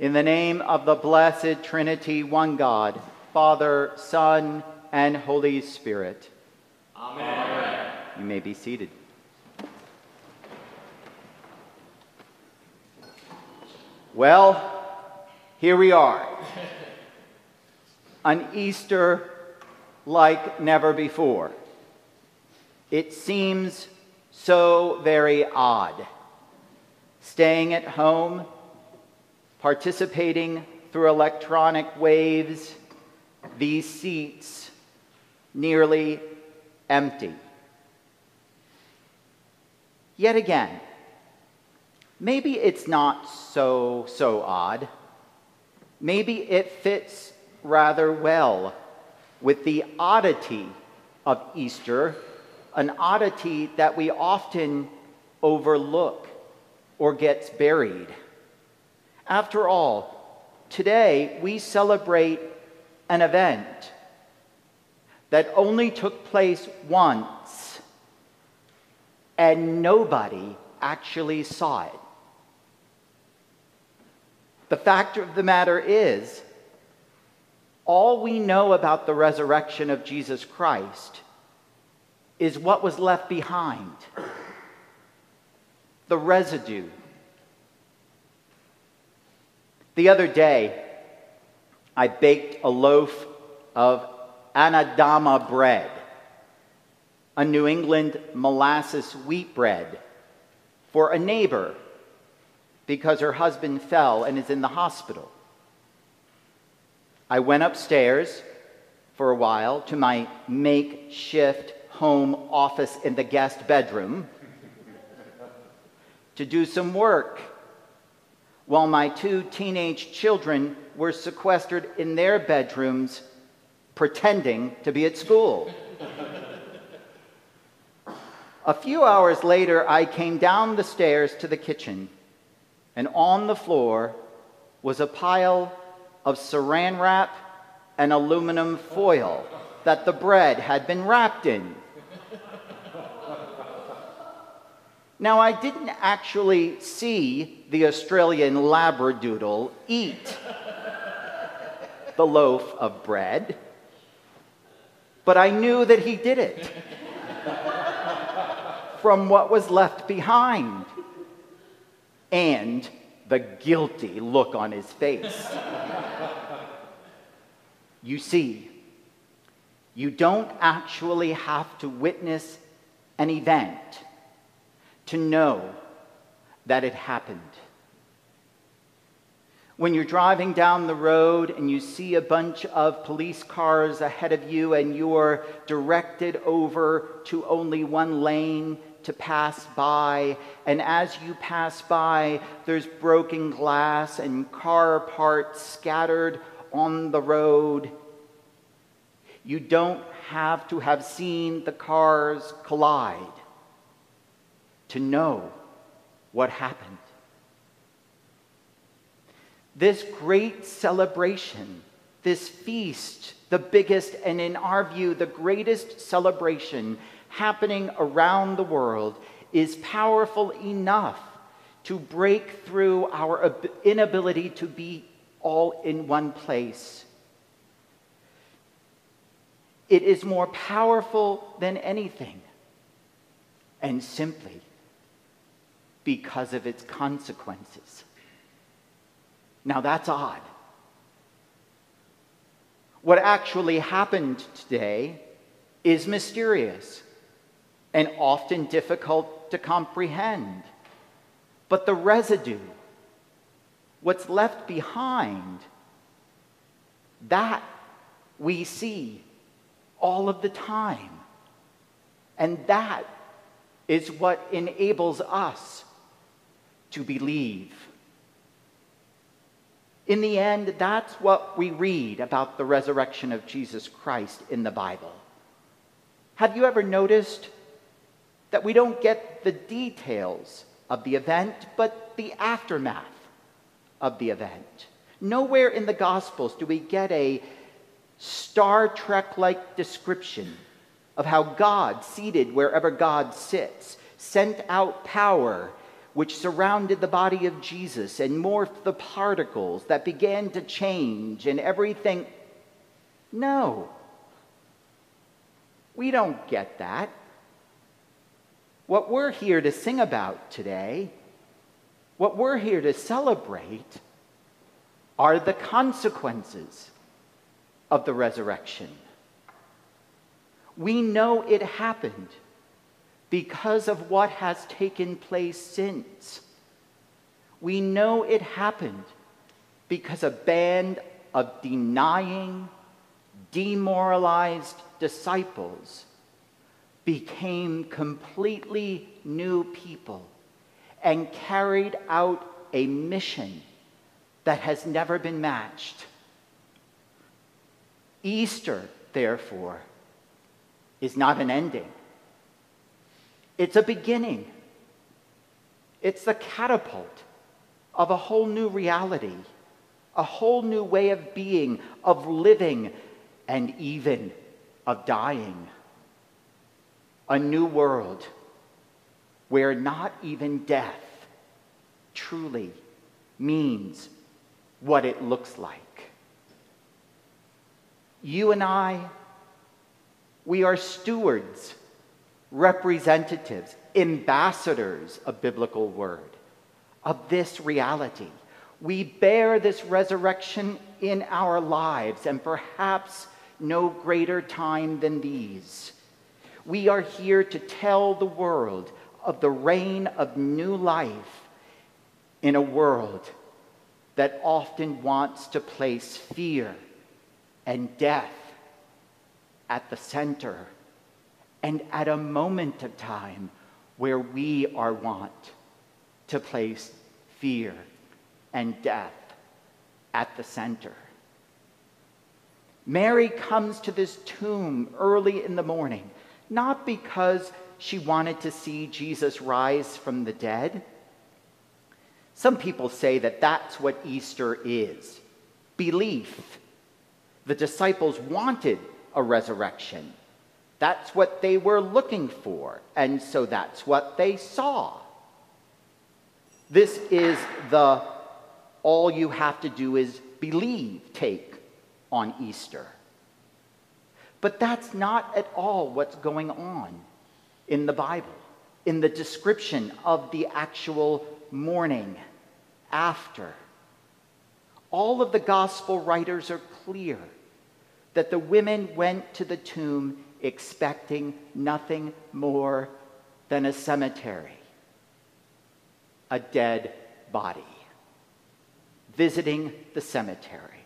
In the name of the blessed Trinity, one God, Father, Son, and Holy Spirit. Amen. You may be seated. Well, here we are. An Easter like never before. It seems so very odd. Staying at home, participating through electronic waves, these seats nearly empty. Yet again, maybe it's not so, so odd. Maybe it fits rather well with the oddity of Easter, an oddity that we often overlook or gets buried. After all, today we celebrate an event that only took place once and nobody actually saw it. The fact of the matter is, all we know about the resurrection of Jesus Christ is what was left behind the residue. The other day, I baked a loaf of Anadama bread, a New England molasses wheat bread, for a neighbor because her husband fell and is in the hospital. I went upstairs for a while to my makeshift home office in the guest bedroom to do some work while my two teenage children were sequestered in their bedrooms pretending to be at school. a few hours later, I came down the stairs to the kitchen, and on the floor was a pile of saran wrap and aluminum foil that the bread had been wrapped in. Now, I didn't actually see the Australian Labradoodle eat the loaf of bread, but I knew that he did it from what was left behind and the guilty look on his face. you see, you don't actually have to witness an event to know that it happened. When you're driving down the road and you see a bunch of police cars ahead of you and you're directed over to only one lane to pass by, and as you pass by, there's broken glass and car parts scattered on the road. You don't have to have seen the cars collide to know what happened. This great celebration, this feast, the biggest and in our view, the greatest celebration happening around the world, is powerful enough to break through our inability to be all in one place. It is more powerful than anything. And simply because of its consequences. Now that's odd. What actually happened today is mysterious and often difficult to comprehend. But the residue, what's left behind, that we see all of the time. And that is what enables us to believe. In the end, that's what we read about the resurrection of Jesus Christ in the Bible. Have you ever noticed that we don't get the details of the event, but the aftermath of the event? Nowhere in the Gospels do we get a Star Trek like description of how God, seated wherever God sits, sent out power which surrounded the body of Jesus and morphed the particles that began to change and everything. No. We don't get that. What we're here to sing about today, what we're here to celebrate, are the consequences of the resurrection. We know it happened because of what has taken place since. We know it happened because a band of denying, demoralized disciples became completely new people and carried out a mission that has never been matched. Easter, therefore, is not an ending. It's a beginning. It's the catapult of a whole new reality, a whole new way of being, of living, and even of dying. A new world where not even death truly means what it looks like. You and I, we are stewards, representatives, ambassadors of biblical word, of this reality. We bear this resurrection in our lives, and perhaps no greater time than these. We are here to tell the world of the reign of new life in a world that often wants to place fear and death at the center and at a moment of time where we are wont to place fear and death at the center. Mary comes to this tomb early in the morning, not because she wanted to see Jesus rise from the dead. Some people say that that's what Easter is belief the disciples wanted a resurrection. That's what they were looking for, and so that's what they saw. This is the all you have to do is believe take on Easter. But that's not at all what's going on in the Bible, in the description of the actual morning after. All of the gospel writers are clear that the women went to the tomb expecting nothing more than a cemetery, a dead body, visiting the cemetery.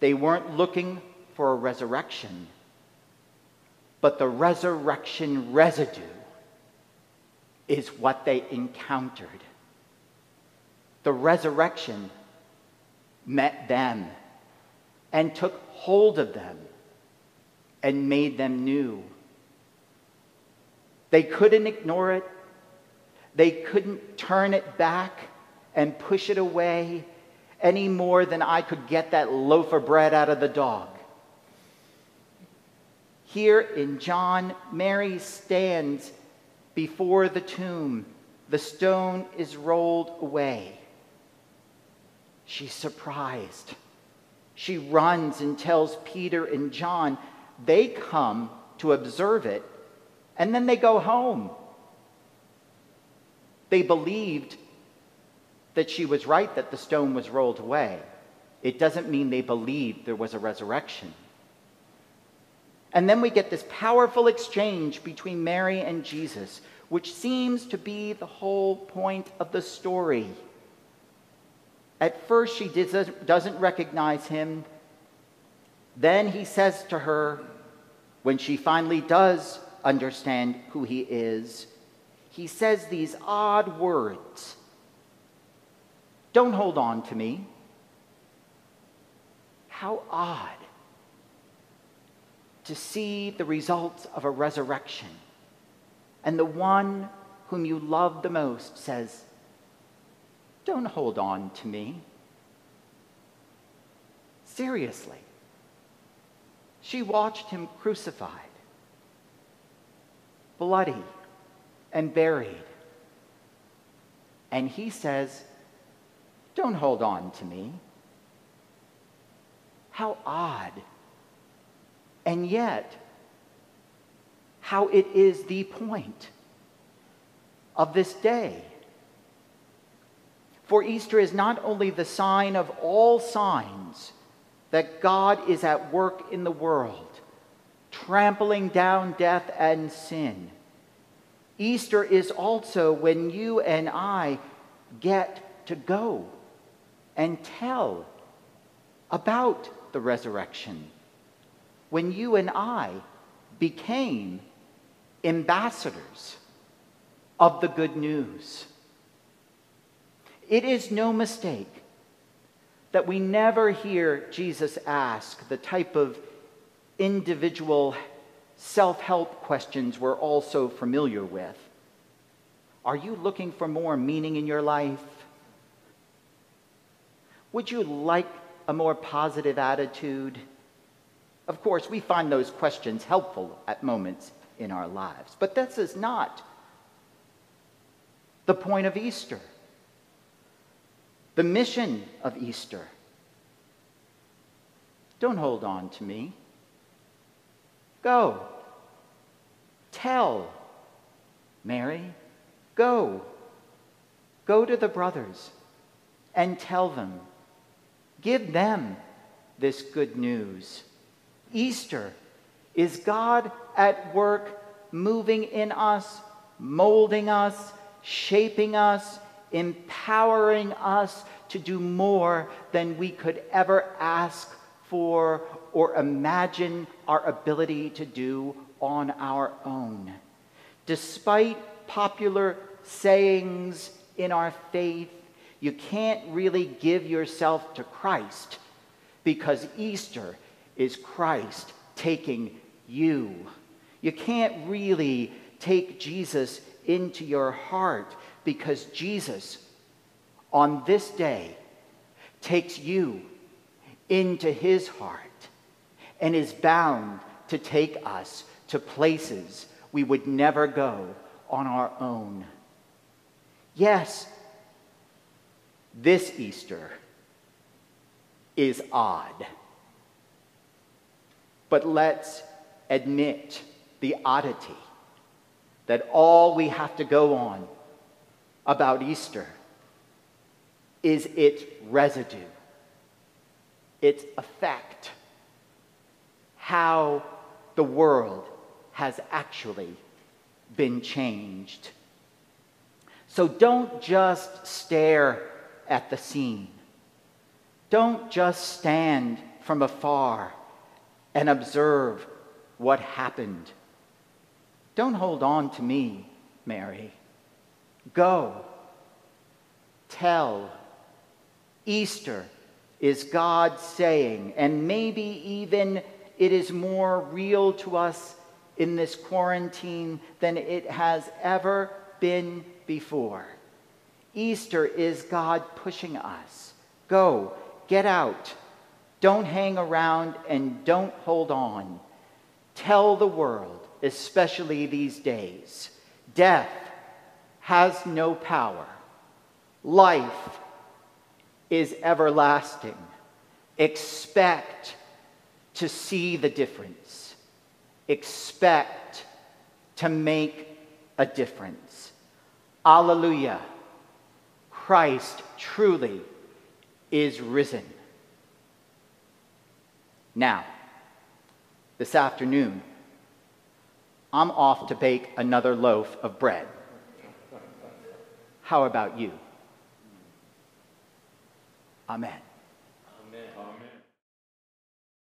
They weren't looking for a resurrection, but the resurrection residue is what they encountered. The resurrection met them and took hold of them and made them new. They couldn't ignore it. They couldn't turn it back and push it away any more than I could get that loaf of bread out of the dog. Here in John, Mary stands before the tomb. The stone is rolled away. She's surprised. She runs and tells Peter and John. They come to observe it, and then they go home. They believed that she was right that the stone was rolled away. It doesn't mean they believed there was a resurrection. And then we get this powerful exchange between Mary and Jesus, which seems to be the whole point of the story. At first, she doesn't recognize him. Then he says to her, when she finally does understand who he is, he says these odd words Don't hold on to me. How odd to see the results of a resurrection. And the one whom you love the most says, don't hold on to me. Seriously. She watched him crucified, bloody, and buried. And he says, Don't hold on to me. How odd. And yet, how it is the point of this day. For Easter is not only the sign of all signs that God is at work in the world, trampling down death and sin. Easter is also when you and I get to go and tell about the resurrection. When you and I became ambassadors of the good news. It is no mistake that we never hear Jesus ask the type of individual self help questions we're all so familiar with. Are you looking for more meaning in your life? Would you like a more positive attitude? Of course, we find those questions helpful at moments in our lives, but this is not the point of Easter, the mission of Easter. Don't hold on to me. Go. Tell Mary, go. Go to the brothers and tell them. Give them this good news. Easter is God at work moving in us, molding us, shaping us, empowering us to do more than we could ever ask for or imagine our ability to do on our own. Despite popular sayings in our faith, you can't really give yourself to Christ because Easter is Christ taking you. You can't really take Jesus into your heart because Jesus, on this day, takes you into his heart and is bound to take us to places we would never go on our own. Yes, this Easter is odd. But let's admit the oddity that all we have to go on about Easter is its residue, its effect, how the world has actually been changed. So don't just stare at the scene. Don't just stand from afar and observe what happened. Don't hold on to me, Mary. Go. Tell. Easter is God saying, and maybe even it is more real to us in this quarantine than it has ever been before. Easter is God pushing us. Go, get out. Don't hang around and don't hold on. Tell the world, especially these days, death has no power. Life is everlasting. Expect to see the difference. Expect to make a difference. Alleluia. Christ truly is risen. Now, this afternoon, I'm off to bake another loaf of bread. How about you? Amen.